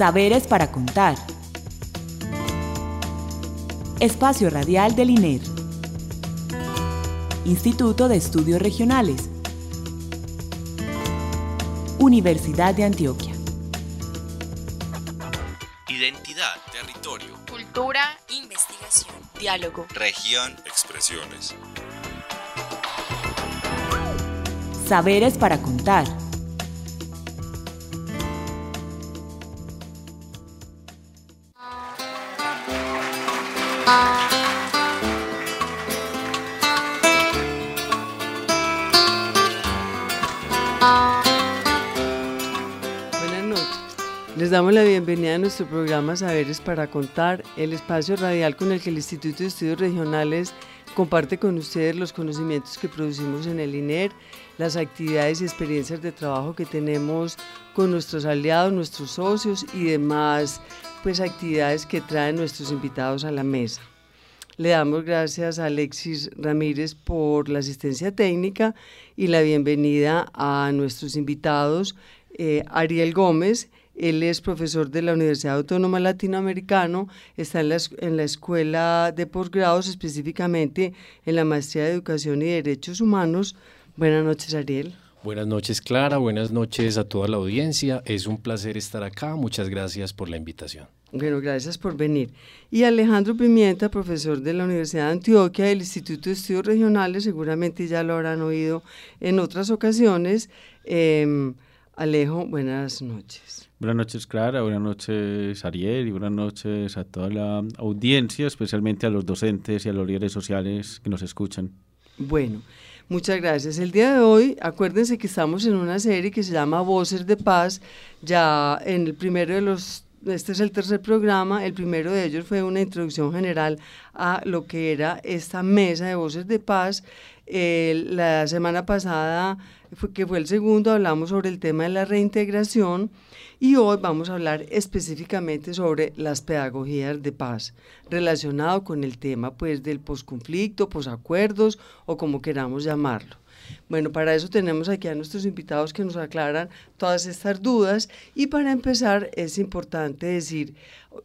Saberes para contar. Espacio Radial del INER. Instituto de Estudios Regionales. Universidad de Antioquia. Identidad, territorio, Cultura, investigación, diálogo. región, expresiones. Saberes para contar. Buenas noches. Les damos la bienvenida a nuestro programa Saberes para Contar, el espacio radial con el que el Instituto de Estudios Regionales comparte con ustedes los conocimientos que producimos en el INER, las actividades y experiencias de trabajo que tenemos con nuestros aliados, nuestros socios y demás pues actividades que traen nuestros invitados a la mesa. Le damos gracias a Alexis Ramírez por la asistencia técnica y la bienvenida a nuestros invitados. eh, Ariel Gómez, él es profesor de la Universidad Autónoma Latinoamericano, está en la, en la Escuela de Posgrados, específicamente en la Maestría de Educación y Derechos Humanos. Buenas noches, Ariel. Buenas noches, Clara. Buenas noches a toda la audiencia. Es un placer estar acá. Muchas gracias por la invitación. Bueno, gracias por venir. Y Alejandro Pimienta, profesor de la Universidad de Antioquia del Instituto de Estudios Regionales, seguramente ya lo habrán oído en otras ocasiones. Em, Alejo, buenas noches. Buenas noches, Clara. Buenas noches, Ariel. Y buenas noches a toda la audiencia, especialmente a los docentes y a los líderes sociales que nos escuchan. Bueno, muchas gracias. El día de hoy, acuérdense que estamos en una serie que se llama Voces de Paz. Ya en el primero de los, este es el tercer programa, el primero de ellos fue una introducción general a lo que era esta mesa de Voces de Paz. Eh, la semana pasada, que fue el segundo, hablamos sobre el tema de la reintegración. Y hoy vamos a hablar específicamente sobre las pedagogías de paz, relacionado con el tema pues del posconflicto, posacuerdos o como queramos llamarlo. Bueno, para eso tenemos aquí a nuestros invitados que nos aclaran todas estas dudas y para empezar es importante decir,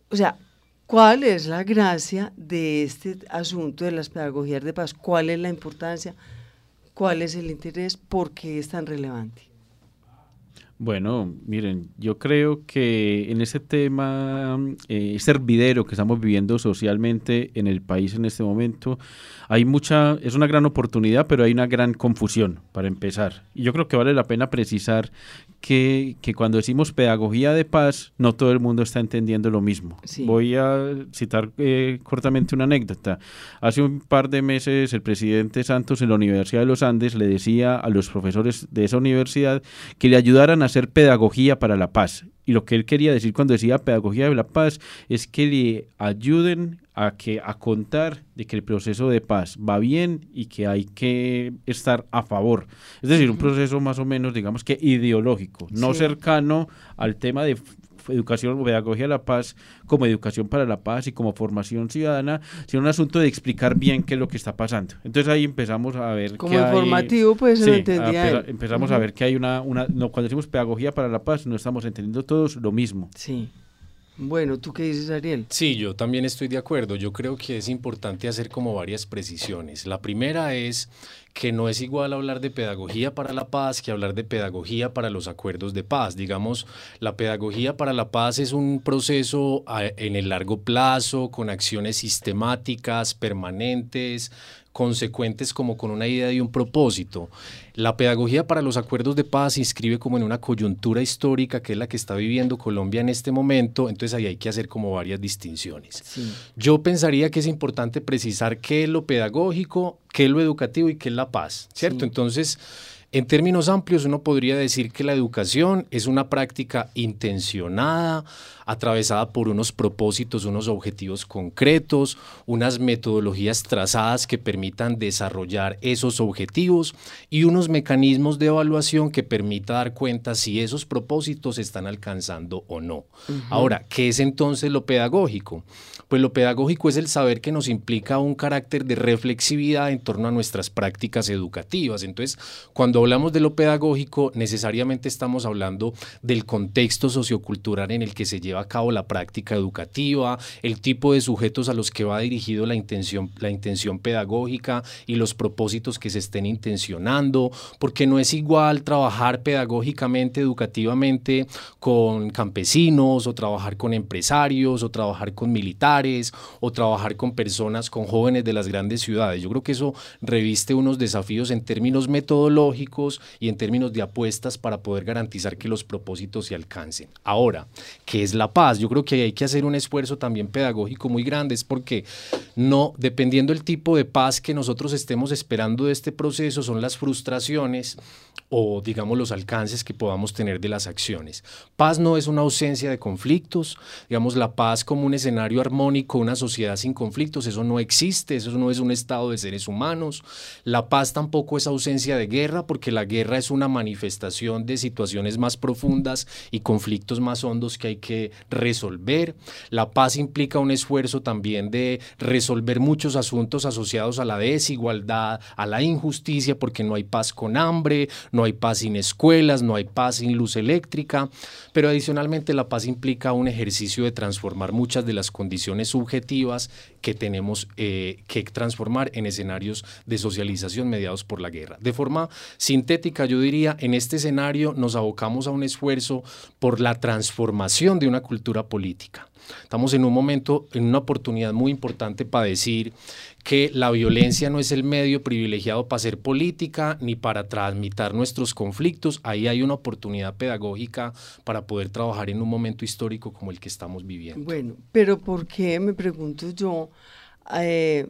o sea, ¿cuál es la gracia de este asunto de las pedagogías de paz? ¿Cuál es la importancia? ¿Cuál es el interés? ¿Por qué es tan relevante? Bueno, miren, yo creo que en ese tema, eh, hervidero que estamos viviendo socialmente en el país en este momento, hay mucha, es una gran oportunidad, pero hay una gran confusión para empezar. Y yo creo que vale la pena precisar que, que cuando decimos pedagogía de paz, no todo el mundo está entendiendo lo mismo. Sí. Voy a citar eh, cortamente una anécdota. Hace un par de meses el presidente Santos en la Universidad de los Andes le decía a los profesores de esa universidad que le ayudaran a hacer pedagogía para la paz. Y lo que él quería decir cuando decía pedagogía de la paz es que le ayuden a que a contar de que el proceso de paz va bien y que hay que estar a favor. Es decir, un proceso más o menos, digamos que ideológico, no Sí. cercano al tema de educación o pedagogía de la paz como educación para la paz y como formación ciudadana, sino un asunto de explicar bien qué es lo que está pasando. Entonces ahí empezamos a ver Como que hay- informativo, pues, lo entendía a- empezamos a ver que hay una, una no, cuando decimos pedagogía para la paz no estamos entendiendo todos lo mismo. Sí. Bueno, ¿tú qué dices, Ariel? Sí, yo también estoy de acuerdo. Yo creo que es importante hacer como varias precisiones. La primera es que no es igual hablar de pedagogía para la paz que hablar de pedagogía para los acuerdos de paz. Digamos, la pedagogía para la paz es un proceso a- en el largo plazo, con acciones sistemáticas, permanentes, consecuentes como con una idea y un propósito. La pedagogía para los acuerdos de paz se inscribe como en una coyuntura histórica que es la que está viviendo Colombia en este momento, entonces ahí hay que hacer como varias distinciones. Sí. Yo pensaría que es importante precisar qué es lo pedagógico, qué es lo educativo y qué es la paz, ¿cierto? Sí. Entonces, en términos amplios, uno podría decir que la educación es una práctica intencionada, atravesada por unos propósitos, unos objetivos concretos, unas metodologías trazadas que permitan desarrollar esos objetivos y unos mecanismos de evaluación que permita dar cuenta si esos propósitos se están alcanzando o no. Ahora, ¿qué es entonces lo pedagógico? Pues lo pedagógico es el saber que nos implica un carácter de reflexividad en torno a nuestras prácticas educativas. Entonces, cuando hablamos de lo pedagógico, necesariamente estamos hablando del contexto sociocultural en el que se lleva a cabo la práctica educativa, el tipo de sujetos a los que va dirigido la intención, la intención pedagógica y los propósitos que se estén intencionando, porque no es igual trabajar pedagógicamente, educativamente con campesinos o trabajar con empresarios o trabajar con militares o trabajar con personas, con jóvenes de las grandes ciudades. Yo creo que eso reviste unos desafíos en términos metodológicos y en términos de apuestas para poder garantizar que los propósitos se alcancen. Ahora, ¿qué es la paz? Yo creo que hay que hacer un esfuerzo también pedagógico muy grande, es porque no, dependiendo del tipo de paz que nosotros estemos esperando de este proceso, son las frustraciones o digamos los alcances que podamos tener de las acciones. Paz no es una ausencia de conflictos, digamos la paz como un escenario armónico, una sociedad sin conflictos, eso no existe, eso no es un estado de seres humanos. La paz tampoco es ausencia de guerra, porque la guerra es una manifestación de situaciones más profundas y conflictos más hondos que hay que resolver. La paz implica un esfuerzo también de resolver muchos asuntos asociados a la desigualdad, a la injusticia, porque no hay paz con hambre, no hay paz sin escuelas, no hay paz sin luz eléctrica, pero adicionalmente la paz implica un ejercicio de transformar muchas de las condiciones subjetivas que tenemos eh, que transformar en escenarios de socialización mediados por la guerra. De forma sintética, yo diría, en este escenario nos abocamos a un esfuerzo por la transformación de una cultura política. Estamos en un momento, en una oportunidad muy importante para decir que la violencia no es el medio privilegiado para hacer política ni para transmitir nuestros conflictos. Ahí hay una oportunidad pedagógica para poder trabajar en un momento histórico como el que estamos viviendo. Bueno, pero ¿por qué, me pregunto yo, eh,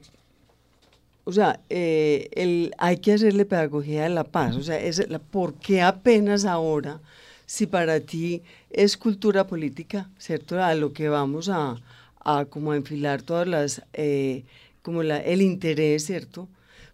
o sea, eh, el, hay que hacerle pedagogía de la paz? O sea, es ¿por qué apenas ahora, si para ti es cultura política, ¿cierto? A lo que vamos a, a como enfilar todas las... Eh, como la, el interés, ¿cierto?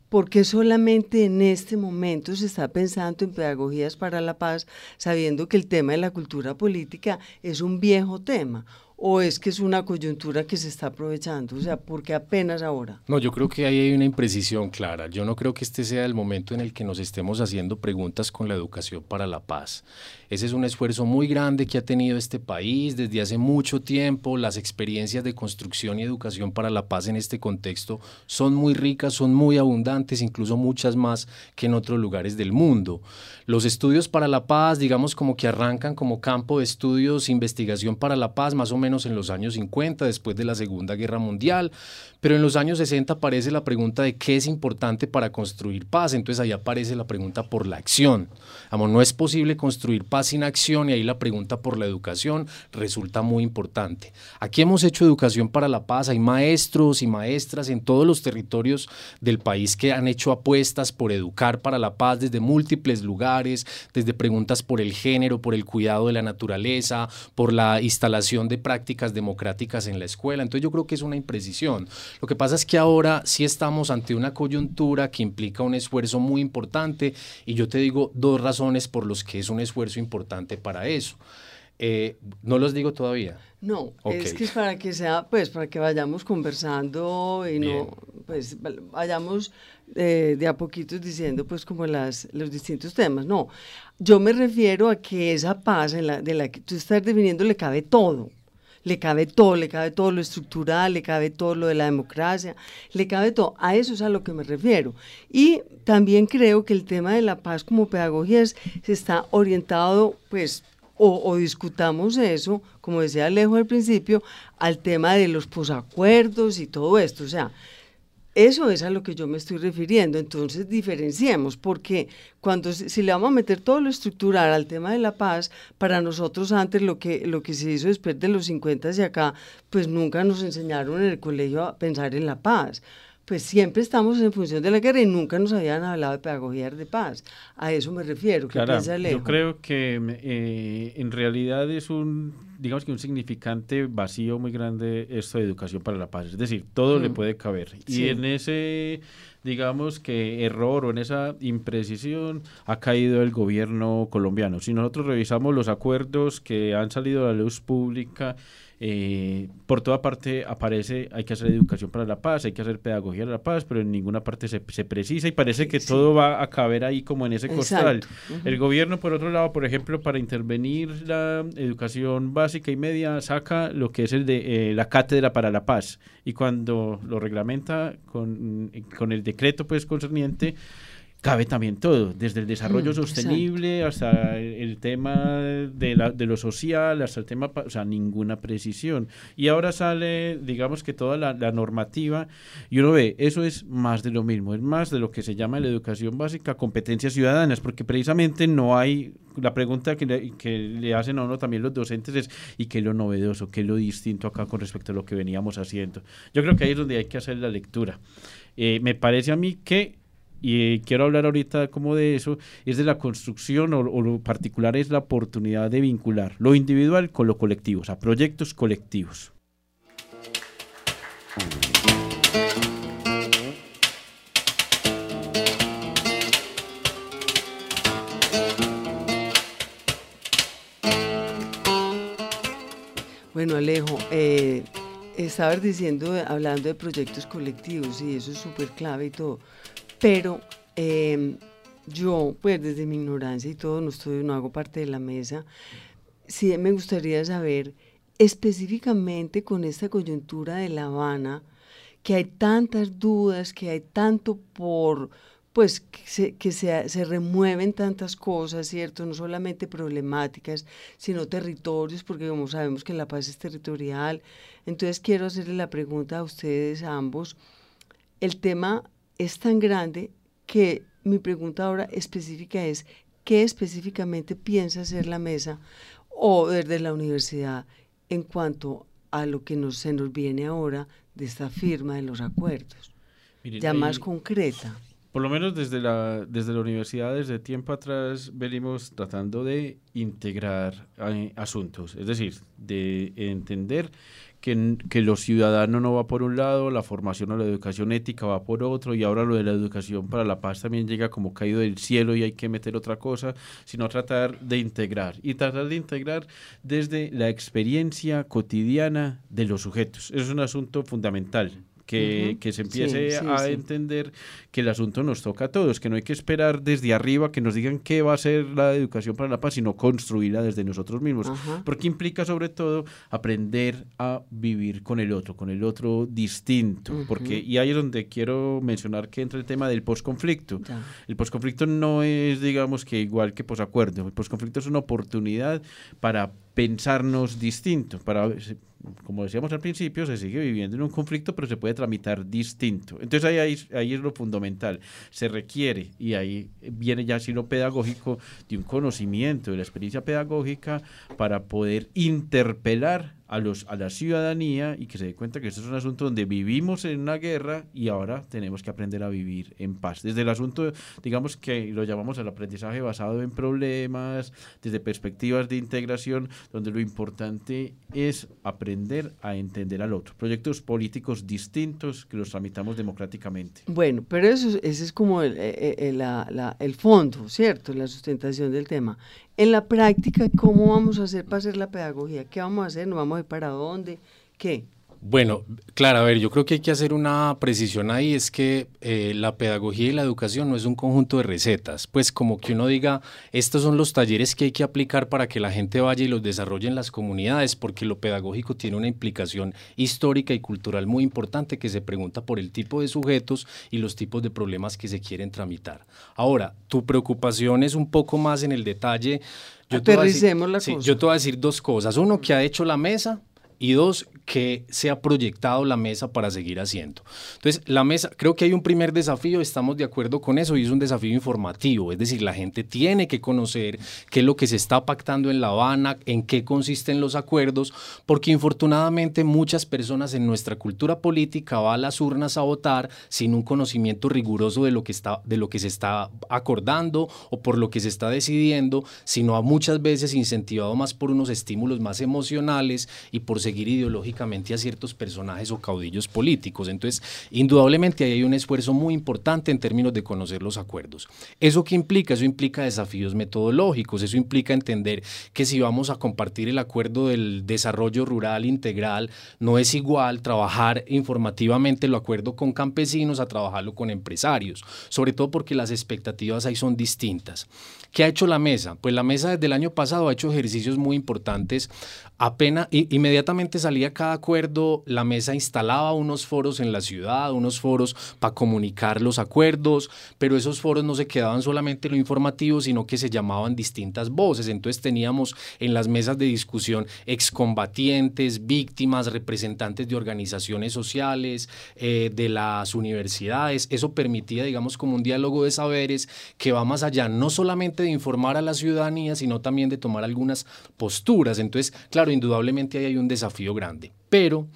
Porque solamente en este momento se está pensando en pedagogías para la paz, sabiendo que el tema de la cultura política es un viejo tema? ¿O es que es una coyuntura que se está aprovechando? O sea, ¿por qué apenas ahora? No, yo creo que ahí hay una imprecisión clara. Yo no creo que este sea el momento en el que nos estemos haciendo preguntas con la educación para la paz. Ese es un esfuerzo muy grande que ha tenido este país desde hace mucho tiempo. Las experiencias de construcción y educación para la paz en este contexto son muy ricas, son muy abundantes, incluso muchas más que en otros lugares del mundo. Los estudios para la paz, digamos como que arrancan como campo de estudios, investigación para la paz, más o menos en los años 50, después de la Segunda Guerra Mundial, pero en los años 60 aparece la pregunta de qué es importante para construir paz, entonces ahí aparece la pregunta por la acción. no es posible construir paz sin acción y ahí la pregunta por la educación resulta muy importante. Aquí hemos hecho educación para la paz, hay maestros y maestras en todos los territorios del país que han hecho apuestas por educar para la paz desde múltiples lugares, desde preguntas por el género, por el cuidado de la naturaleza, por la instalación de prácticas democráticas en la escuela. Entonces yo creo que es una imprecisión. Lo que pasa es que ahora sí estamos ante una coyuntura que implica un esfuerzo muy importante y yo te digo dos razones por los que es un esfuerzo importante importante para eso. Eh, no los digo todavía. No, es que es para que sea, pues, para que vayamos conversando y no, pues, vayamos eh, de a poquitos diciendo, pues, como las, los distintos temas. No, yo me refiero a que esa paz en la, de la que tú estás definiendo le cabe todo le cabe todo, le cabe todo lo estructural, le cabe todo lo de la democracia, le cabe todo. A eso es a lo que me refiero. Y también creo que el tema de la paz como pedagogía se está orientado, pues, o, o, discutamos eso, como decía Alejo al principio, al tema de los posacuerdos y todo esto. O sea, eso es a lo que yo me estoy refiriendo. Entonces diferenciemos, porque cuando si le vamos a meter todo lo estructural al tema de la paz, para nosotros antes lo que, lo que se hizo después de los 50 hacia acá, pues nunca nos enseñaron en el colegio a pensar en la paz. Pues siempre estamos en función de la guerra y nunca nos habían hablado de pedagogía de paz. A eso me refiero. ¿Qué claro, yo creo que eh, en realidad es un digamos que un significante vacío muy grande esto de educación para la paz. Es decir, todo le Mm. puede caber. Sí. Y en ese, digamos que error o en esa imprecisión ha caído el gobierno colombiano. Si nosotros revisamos los acuerdos que han salido a la luz pública, eh, por toda parte aparece hay que hacer educación para la paz, hay que hacer pedagogía para la paz, pero en ninguna parte se, se precisa y parece que Sí. todo va a caber ahí como en ese costal. El gobierno, por otro lado, por ejemplo, para intervenir la educación básica y media, saca lo que es el de eh, la cátedra para la paz. Y cuando lo reglamenta con, con el decreto pues concerniente, cabe también todo, desde el desarrollo Mm, sostenible hasta el, el tema de, la, de lo social, hasta el tema, o sea, ninguna precisión. Y ahora sale, digamos que toda la, la normativa, y uno ve, eso es más de lo mismo, es más de lo que se llama la educación básica, competencias ciudadanas, porque precisamente no hay, la pregunta que le, que le hacen a uno también los docentes es, ¿y qué es lo novedoso, qué es lo distinto acá con respecto a lo que veníamos haciendo? Yo creo que ahí es donde hay que hacer la lectura. Eh, me parece a mí que y quiero hablar ahorita como de eso, es de la construcción o, lo particular es la oportunidad de vincular lo individual con lo colectivo, o sea, proyectos colectivos. Bueno, Alejo, eh, estabas diciendo, hablando de proyectos colectivos y eso es súper clave y todo, pero eh, yo, pues desde mi ignorancia y todo, no, estoy, no hago parte de la mesa, sí me gustaría saber específicamente con esta coyuntura de La Habana, que hay tantas dudas, que hay tanto por, pues que, se, que se, se, remueven tantas cosas, ¿cierto? No solamente problemáticas, sino territorios, porque como sabemos que la paz es territorial. Entonces quiero hacerle la pregunta a ustedes, a ambos. El tema es tan grande que mi pregunta ahora específica es, ¿qué específicamente piensa hacer la mesa o desde la universidad en cuanto a lo que nos, se nos viene ahora de esta firma de los acuerdos? Miren, ya más concreta. Por lo menos desde la, desde la universidad, desde tiempo atrás, venimos tratando de integrar eh, asuntos, es decir, de entender que, que lo ciudadano no va por un lado, la formación o la educación ética va por otro, y ahora lo de la educación para la paz también llega como caído del cielo y hay que meter otra cosa, sino tratar de integrar, y tratar de integrar desde la experiencia cotidiana de los sujetos. Es un asunto fundamental. Que, Ujú. que se Sí, empiece sí, a sí. entender que el asunto nos toca a todos, que no hay que esperar desde arriba que nos digan qué va a ser la educación para la paz, sino construirla desde nosotros mismos. Ajá. Porque implica sobre todo aprender a vivir con el otro, con el otro distinto. Ujú. porque, y ahí es donde quiero mencionar que entra el tema del posconflicto. El posconflicto no es, digamos, que igual que posacuerdo. El posconflicto es una oportunidad para pensarnos distinto, para como decíamos al principio, se sigue viviendo en un conflicto, pero se puede tramitar distinto. Entonces ahí, ahí, es lo fundamental. Se requiere, y ahí viene ya así lo pedagógico, de un conocimiento de la experiencia pedagógica para poder interpelar a, los, a la ciudadanía y que se dé cuenta que esto es un asunto donde vivimos en una guerra y ahora tenemos que aprender a vivir en paz. Desde el asunto, digamos que lo llamamos el aprendizaje basado en problemas, desde perspectivas de integración, donde lo importante es aprender a entender al otro. Proyectos políticos distintos que los tramitamos democráticamente. Bueno, pero eso, ese es como el, eh, eh, la- la- el fondo, ¿cierto? La sustentación del tema. En la práctica, ¿cómo vamos a hacer para hacer la pedagogía? ¿Qué vamos a hacer? ¿Nos vamos a ir para dónde? ¿Qué? Bueno, claro, a ver, yo creo que hay que hacer una precisión ahí, es que eh, la pedagogía y la educación no es un conjunto de recetas, pues como que uno diga, estos son los talleres que hay que aplicar para que la gente vaya y los desarrolle en las comunidades, porque lo pedagógico tiene una implicación histórica y cultural muy importante que se pregunta por el tipo de sujetos y los tipos de problemas que se quieren tramitar. Ahora, tu preocupación es un poco más en el detalle. te voy a decir- Aterricemos la sí, cosa. Yo te voy a decir dos cosas. Uno, que ha hecho la mesa y dos, qué se ha proyectado la mesa para seguir haciendo. Entonces, la mesa, creo que hay un primer desafío, estamos de acuerdo con eso, y es un desafío informativo, es decir, la gente tiene que conocer qué es lo que se está pactando en La Habana, en qué consisten los acuerdos, porque infortunadamente muchas personas en nuestra cultura política van a las urnas a votar sin un conocimiento riguroso de lo que, está, de lo que se está acordando o por lo que se está decidiendo, sino a muchas veces incentivado más por unos estímulos más emocionales y por seguir ideológicamente a ciertos personajes o caudillos políticos. Entonces, indudablemente ahí hay un esfuerzo muy importante en términos de conocer los acuerdos. ¿Eso qué implica? Eso implica desafíos metodológicos, eso implica entender que si vamos a compartir el acuerdo del desarrollo rural integral, no es igual trabajar informativamente el acuerdo con campesinos a trabajarlo con empresarios, sobre todo porque las expectativas ahí son distintas. ¿Qué ha hecho la mesa? Pues la mesa desde el año pasado ha hecho ejercicios muy importantes. Apenas, inmediatamente salía cada acuerdo, la mesa instalaba unos foros en la ciudad, unos foros para comunicar los acuerdos, pero esos foros no se quedaban solamente en lo informativo, sino que se llamaban distintas voces. Entonces teníamos en las mesas de discusión excombatientes, víctimas, representantes de organizaciones sociales, eh, de las universidades. Eso permitía, digamos, como un diálogo de saberes que va más allá, no solamente de informar a la ciudadanía, sino también de tomar algunas posturas. Entonces, claro, indudablemente ahí hay un desafío grande. Pero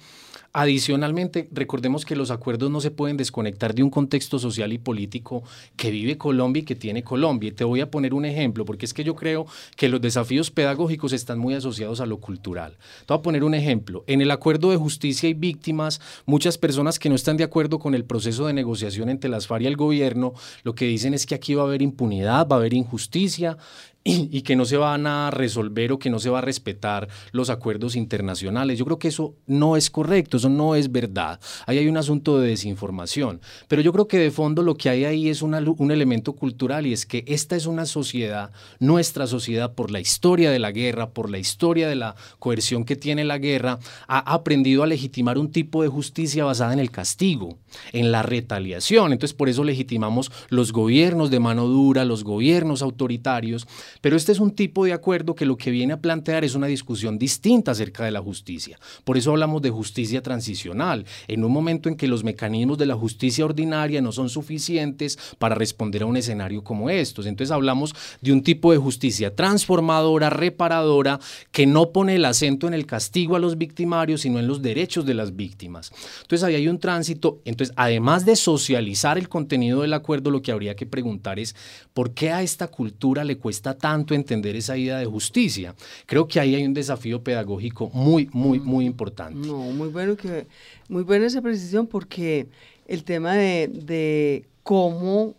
Adicionalmente, recordemos que los acuerdos no se pueden desconectar de un contexto social y político que vive Colombia y que tiene Colombia. Y te voy a poner un ejemplo, porque es que yo creo que los desafíos pedagógicos están muy asociados a lo cultural. Te voy a poner un ejemplo. En el acuerdo de justicia y víctimas, muchas personas que no están de acuerdo con el proceso de negociación entre las FARC y el gobierno, lo que dicen es que aquí va a haber impunidad, va a haber injusticia, y, que no se van a resolver o que no se va a respetar los acuerdos internacionales. Yo creo que eso no es correcto, eso no es verdad. Ahí hay un asunto de desinformación. Pero yo creo que de fondo lo que hay ahí es un elemento cultural y es que esta es una sociedad, nuestra sociedad, por la historia de la guerra, por la historia de la coerción que tiene la guerra, ha aprendido a legitimar un tipo de justicia basada en el castigo, en la retaliación. Entonces por eso legitimamos los gobiernos de mano dura, los gobiernos autoritarios pero este es un tipo de acuerdo que lo que viene a plantear es una discusión distinta acerca de la justicia. Por eso hablamos de justicia transicional, en un momento en que los mecanismos de la justicia ordinaria no son suficientes para responder a un escenario como estos. Entonces hablamos de un tipo de justicia transformadora, reparadora, que no pone el acento en el castigo a los victimarios, sino en los derechos de las víctimas. Entonces ahí hay un tránsito. Entonces, además de socializar el contenido del acuerdo, lo que habría que preguntar es, ¿por qué a esta cultura le cuesta tanto? Tanto entender esa idea de justicia. Creo que ahí hay un desafío pedagógico muy, muy, muy importante. No, muy bueno que, muy buena esa precisión porque el tema de, de cómo,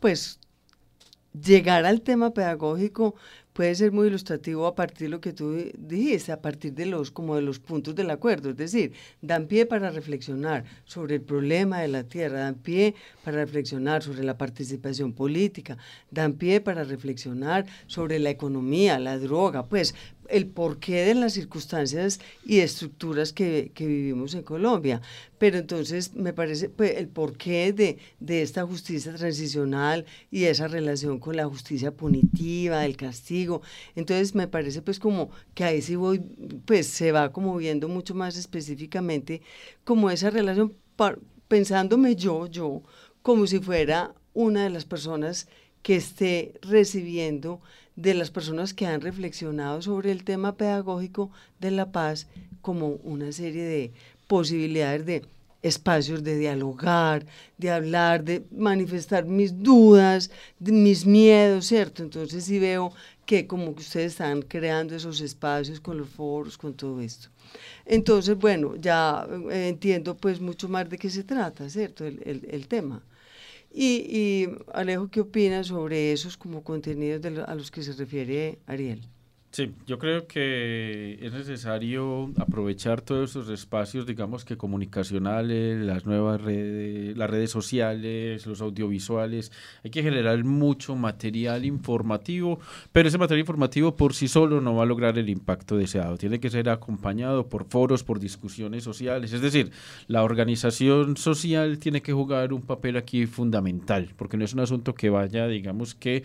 pues, llegar al tema pedagógico puede ser muy ilustrativo a partir de lo que tú dijiste, a partir de los, como de los puntos del acuerdo, es decir, dan pie para reflexionar sobre el problema de la tierra, dan pie para reflexionar sobre la participación política, dan pie para reflexionar sobre la economía, la droga, pues el porqué de las circunstancias y estructuras que, vivimos en Colombia. Pero entonces me parece pues, el porqué de, de esta justicia transicional y esa relación con la justicia punitiva, el castigo. Entonces me parece pues como que ahí sí voy, pues se va como viendo mucho más específicamente como esa relación, pensándome yo, yo, como si fuera una de las personas que esté recibiendo de las personas que han reflexionado sobre el tema pedagógico de la paz como una serie de posibilidades de espacios de dialogar, de hablar, de manifestar mis dudas, mis miedos, ¿cierto? Entonces sí veo que como que ustedes están creando esos espacios con los foros, con todo esto. Entonces, bueno, ya eh, entiendo pues mucho más de qué se trata, ¿cierto? el tema. Y, y, Alejo, ¿qué opinas sobre esos como contenidos a los que se refiere Ariel? Sí, yo creo que es necesario aprovechar todos esos espacios, digamos que comunicacionales, las nuevas redes, las redes sociales, los audiovisuales. Hay que generar mucho material informativo, pero ese material informativo por sí solo no va a lograr el impacto deseado. Tiene que ser acompañado por foros, por discusiones sociales. Es decir, la organización social tiene que jugar un papel aquí fundamental, porque no es un asunto que vaya, digamos que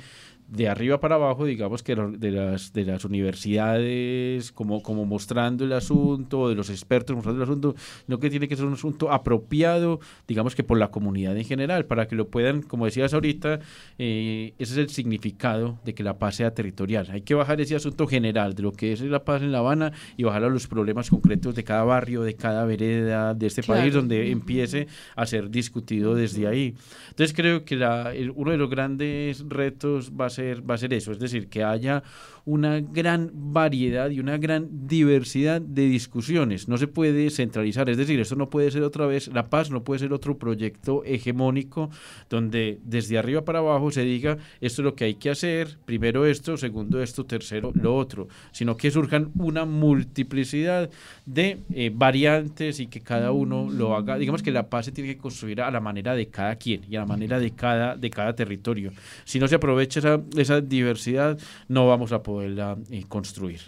de arriba para abajo, digamos que de las, de las universidades, como, como mostrando el asunto, de los expertos mostrando el asunto, no que tiene que ser un asunto apropiado, digamos que por la comunidad en general, para que lo puedan, como decías ahorita, eh, ese es el significado de que la paz sea territorial. Hay que bajar ese asunto general de lo que es la paz en La Habana y bajar a los problemas concretos de cada barrio, de cada vereda de este país, donde empiece a ser discutido desde ahí. Entonces creo que la, uno de los grandes retos va a ser, va a ser eso, es decir, que haya una gran variedad y una gran diversidad de discusiones. No se puede centralizar, es decir, esto no puede ser otra vez, la paz no puede ser otro proyecto hegemónico donde desde arriba para abajo se diga esto es lo que hay que hacer, primero esto, segundo esto, tercero lo otro, sino que surjan una multiplicidad de eh, variantes y que cada uno lo haga. Digamos que la paz se tiene que construir a la manera de cada quien y a la manera de cada, de cada territorio. Si no se aprovecha esa, esa diversidad, no vamos a poderla eh, construir.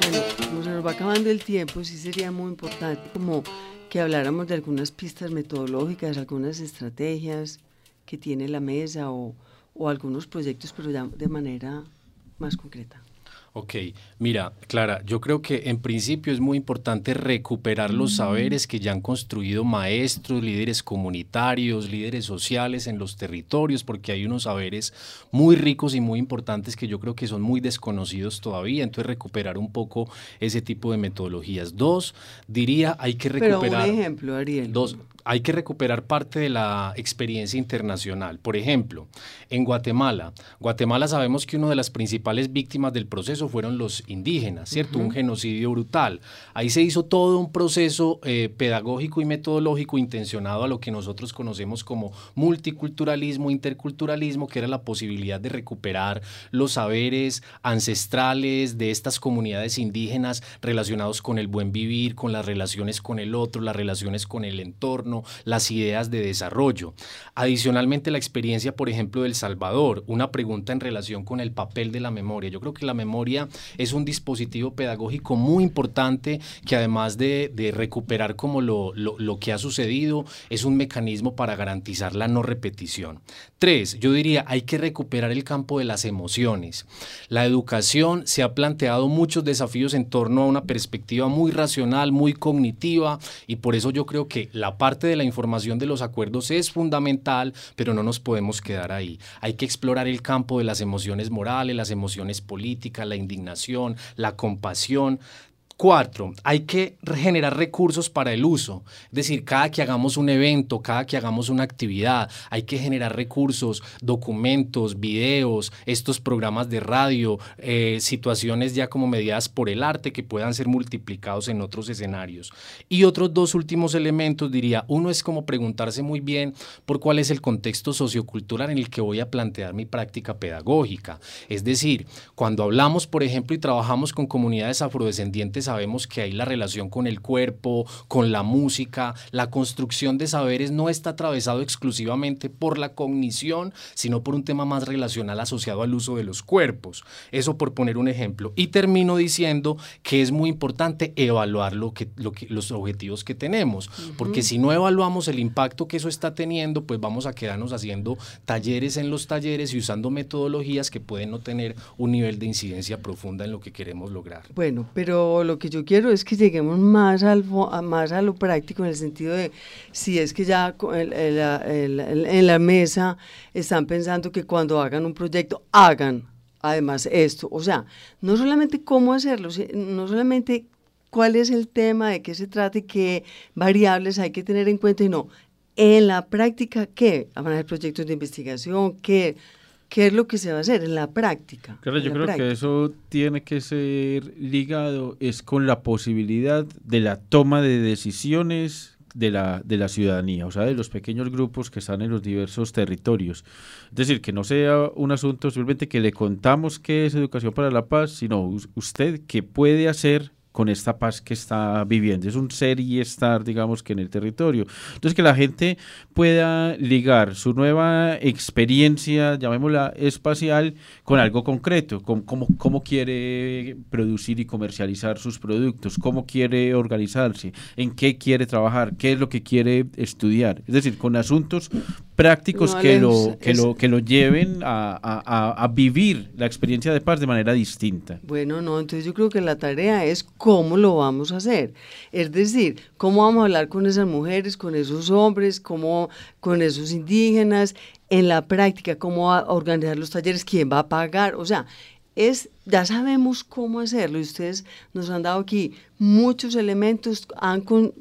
Bueno, como se nos va acabando el tiempo, sí sería muy importante como que habláramos de algunas pistas metodológicas, algunas estrategias que tiene la mesa o, o algunos proyectos, pero ya de manera más concreta. Ok, mira, Clara, yo creo que en principio es muy importante recuperar los mm. saberes que ya han construido maestros, líderes comunitarios, líderes sociales en los territorios, porque hay unos saberes muy ricos y muy importantes que yo creo que son muy desconocidos todavía, entonces recuperar un poco ese tipo de metodologías. Dos, diría, hay que recuperar... Pero un ejemplo, Ariel. Dos, hay que recuperar parte de la experiencia internacional. Por ejemplo, en Guatemala, Guatemala sabemos que una de las principales víctimas del proceso fueron los indígenas, ¿cierto? Un genocidio brutal. Ahí se hizo todo un proceso eh, pedagógico y metodológico intencionado a lo que nosotros conocemos como multiculturalismo, interculturalismo, que era la posibilidad de recuperar los saberes ancestrales de estas comunidades indígenas relacionados con el buen vivir, con las relaciones con el otro, las relaciones con el entorno las ideas de desarrollo. Adicionalmente, la experiencia, por ejemplo, del Salvador, una pregunta en relación con el papel de la memoria. Yo creo que la memoria es un dispositivo pedagógico muy importante que además de, recuperar como lo, lo que ha sucedido, es un mecanismo para garantizar la no repetición. Tres, yo diría, hay que recuperar el campo de las emociones. La educación se ha planteado muchos desafíos en torno a una perspectiva muy racional, muy cognitiva, y por eso yo creo que la parte de la información de los acuerdos es fundamental, pero no nos podemos quedar ahí. Hay que explorar el campo de las emociones morales, las emociones políticas, la indignación, la compasión, Cuatro, hay que generar recursos para el uso. Es decir, cada que hagamos un evento, cada que hagamos una actividad, hay que generar recursos, documentos, videos, estos programas de radio, eh, situaciones ya como mediadas por el arte que puedan ser multiplicados en otros escenarios. Y otros dos últimos elementos, diría, uno es como preguntarse muy bien por cuál es el contexto sociocultural en el que voy a plantear mi práctica pedagógica. Es decir, cuando hablamos, por ejemplo, y trabajamos con comunidades afrodescendientes, sabemos que hay la relación con el cuerpo, con la música, la construcción de saberes no está atravesado exclusivamente por la cognición, sino por un tema más relacional asociado al uso de los cuerpos. Eso por poner un ejemplo. Y termino diciendo que es muy importante evaluar lo que, lo que, los objetivos que tenemos, porque si no evaluamos el impacto que eso está teniendo, pues vamos a quedarnos haciendo talleres en los talleres y usando metodologías que pueden no tener un nivel de incidencia profunda en lo que queremos lograr. Bueno, pero lo que yo quiero es que lleguemos más, al, más a lo práctico en el sentido de si es que ya en la mesa están pensando que cuando hagan un proyecto hagan además esto. O sea, no solamente cómo hacerlo, no solamente cuál es el tema, de qué se trata y qué variables hay que tener en cuenta, y no, en la práctica, ¿qué? Van a haber proyectos de investigación, ¿qué? ¿Qué es lo que se va a hacer en la práctica? Claro, yo creo que eso tiene que ser ligado es con la posibilidad de la toma de decisiones de la, de la ciudadanía, o sea, de los pequeños grupos que están en los diversos territorios. Es decir, que no sea un asunto simplemente que le contamos qué es educación para la paz, sino usted qué puede hacer con esta paz que está viviendo. Es un ser y estar, digamos, que en el territorio. Entonces, que la gente pueda ligar su nueva experiencia, llamémosla espacial, con algo concreto, con cómo, cómo quiere producir y comercializar sus productos, cómo quiere organizarse, en qué quiere trabajar, qué es lo que quiere estudiar. Es decir, con asuntos prácticos que, lo, que, lo, que lo lleven a, a, a, vivir la experiencia de paz de manera distinta. Bueno, no, entonces yo creo que la tarea es cómo lo vamos a hacer. Es decir, cómo vamos a hablar con esas mujeres, con esos hombres, cómo, con esos indígenas, en la práctica, cómo va a organizar los talleres, quién va a pagar, o sea, es, ya sabemos cómo hacerlo y ustedes nos han dado aquí muchos elementos, han con,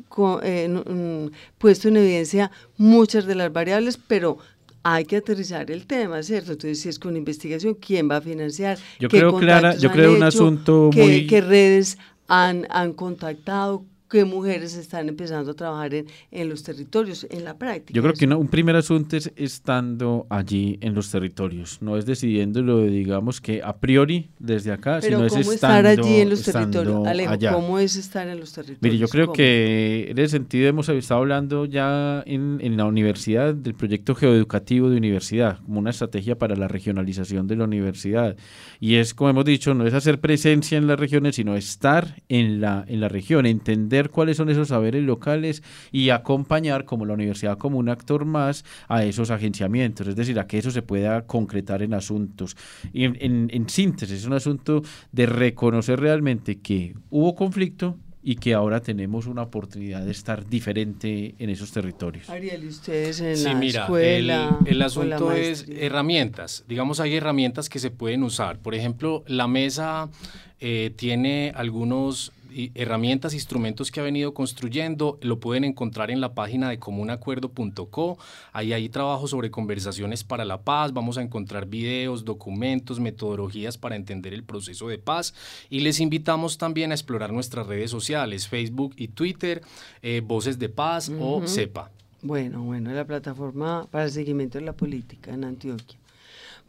eh, puesto en evidencia muchas de las variables, pero hay que aterrizar el tema, ¿cierto? Entonces, si es con investigación, ¿quién va a financiar? Yo creo, Clara, yo creo un asunto ¿Qué, muy... ¿Qué redes han, han contactado? Que mujeres están empezando a trabajar en, en, los territorios, en la práctica. Yo creo que un primer asunto es estando allí en los territorios, no es decidiéndolo, digamos que a priori desde acá, Pero sino ¿cómo es estar estando, allí en los territorios? Alejo, allá. ¿cómo es estar en los territorios? Mire, yo creo ¿Cómo? que en ese sentido hemos estado hablando ya en, en la universidad del proyecto geoeducativo de universidad, como una estrategia para la regionalización de la universidad. Y es, como hemos dicho, no es hacer presencia en las regiones, sino estar en la, en la región, entender cuáles son esos saberes locales y acompañar como la universidad como un actor más a esos agenciamientos, es decir, a que eso se pueda concretar en asuntos. Y en, en, en síntesis, es un asunto de reconocer realmente que hubo conflicto, y que ahora tenemos una oportunidad de estar diferente en esos territorios. Ariel, ¿y ustedes en Sí, la mira, escuela? el, el asunto es herramientas. Digamos, hay herramientas que se pueden usar. Por ejemplo, la mesa eh, tiene algunos herramientas, instrumentos que ha venido construyendo, lo pueden encontrar en la página de comunacuerdo.co. Ahí hay trabajo sobre conversaciones para la paz, vamos a encontrar videos, documentos, metodologías para entender el proceso de paz y les invitamos también a explorar nuestras redes sociales, Facebook y Twitter, eh, Voces de Paz o CEPA. Bueno, bueno, la plataforma para el seguimiento de la política en Antioquia.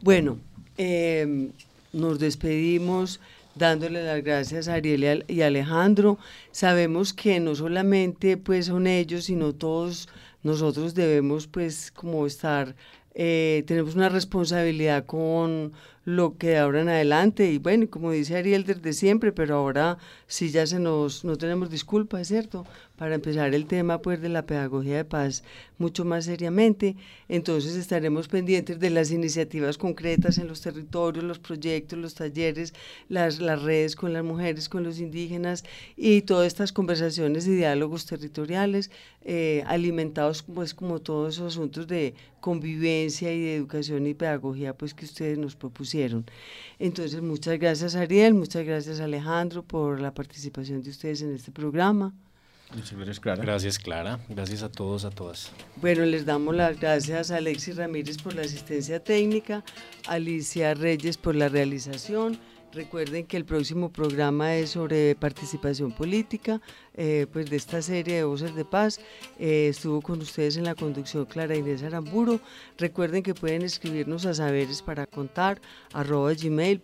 Bueno, eh, nos despedimos dándole las gracias a Ariel y y Alejandro. Sabemos que no solamente pues son ellos, sino todos nosotros debemos pues como estar, eh, tenemos una responsabilidad con lo que ahora en adelante y bueno, como dice Ariel desde siempre, pero ahora sí ya se nos, no tenemos disculpas, ¿es cierto? Para empezar el tema pues de la pedagogía de paz mucho más seriamente, entonces estaremos pendientes de las iniciativas concretas en los territorios, los proyectos, los talleres, las, las redes con las mujeres, con los indígenas y todas estas conversaciones y diálogos territoriales eh, alimentados pues como todos esos asuntos de convivencia y de educación y pedagogía pues que ustedes nos propusieron. Entonces muchas gracias Ariel, muchas gracias Alejandro por la participación de ustedes en este programa. Muchas gracias, Clara. Gracias, Clara. Gracias a todos, a todas. Bueno, les damos las gracias a Alexis Ramírez por la asistencia técnica, a Alicia Reyes por la realización. Recuerden que el próximo programa es sobre participación política, eh, pues de esta serie de Voces de Paz. Eh, estuvo con ustedes en la conducción Clara Inés Aramburo. Recuerden que pueden escribirnos a saberes para contar gmail.com.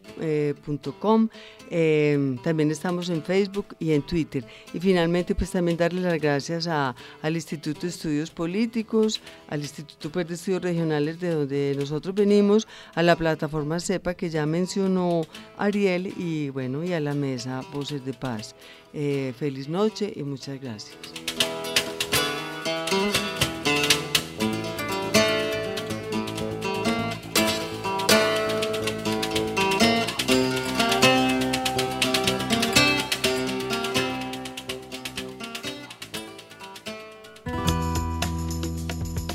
Eh, también estamos en Facebook y en Twitter. Y finalmente, pues también darle las gracias a, al Instituto de Estudios Políticos, al Instituto de Estudios Regionales de donde nosotros venimos, a la plataforma CEPA que ya mencionó Ariel y bueno, y a la mesa Voces de Paz. Eh, feliz noche y muchas gracias.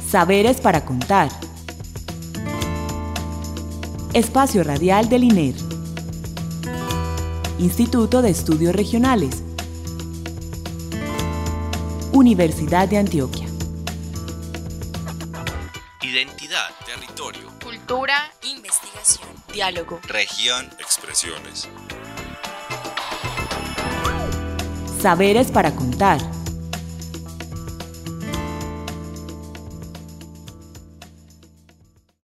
Saberes para contar. Espacio Radial del INER. Instituto de Estudios Regionales. Universidad de Antioquia. Identidad, territorio, Cultura, investigación, diálogo. región, expresiones. Saberes para contar.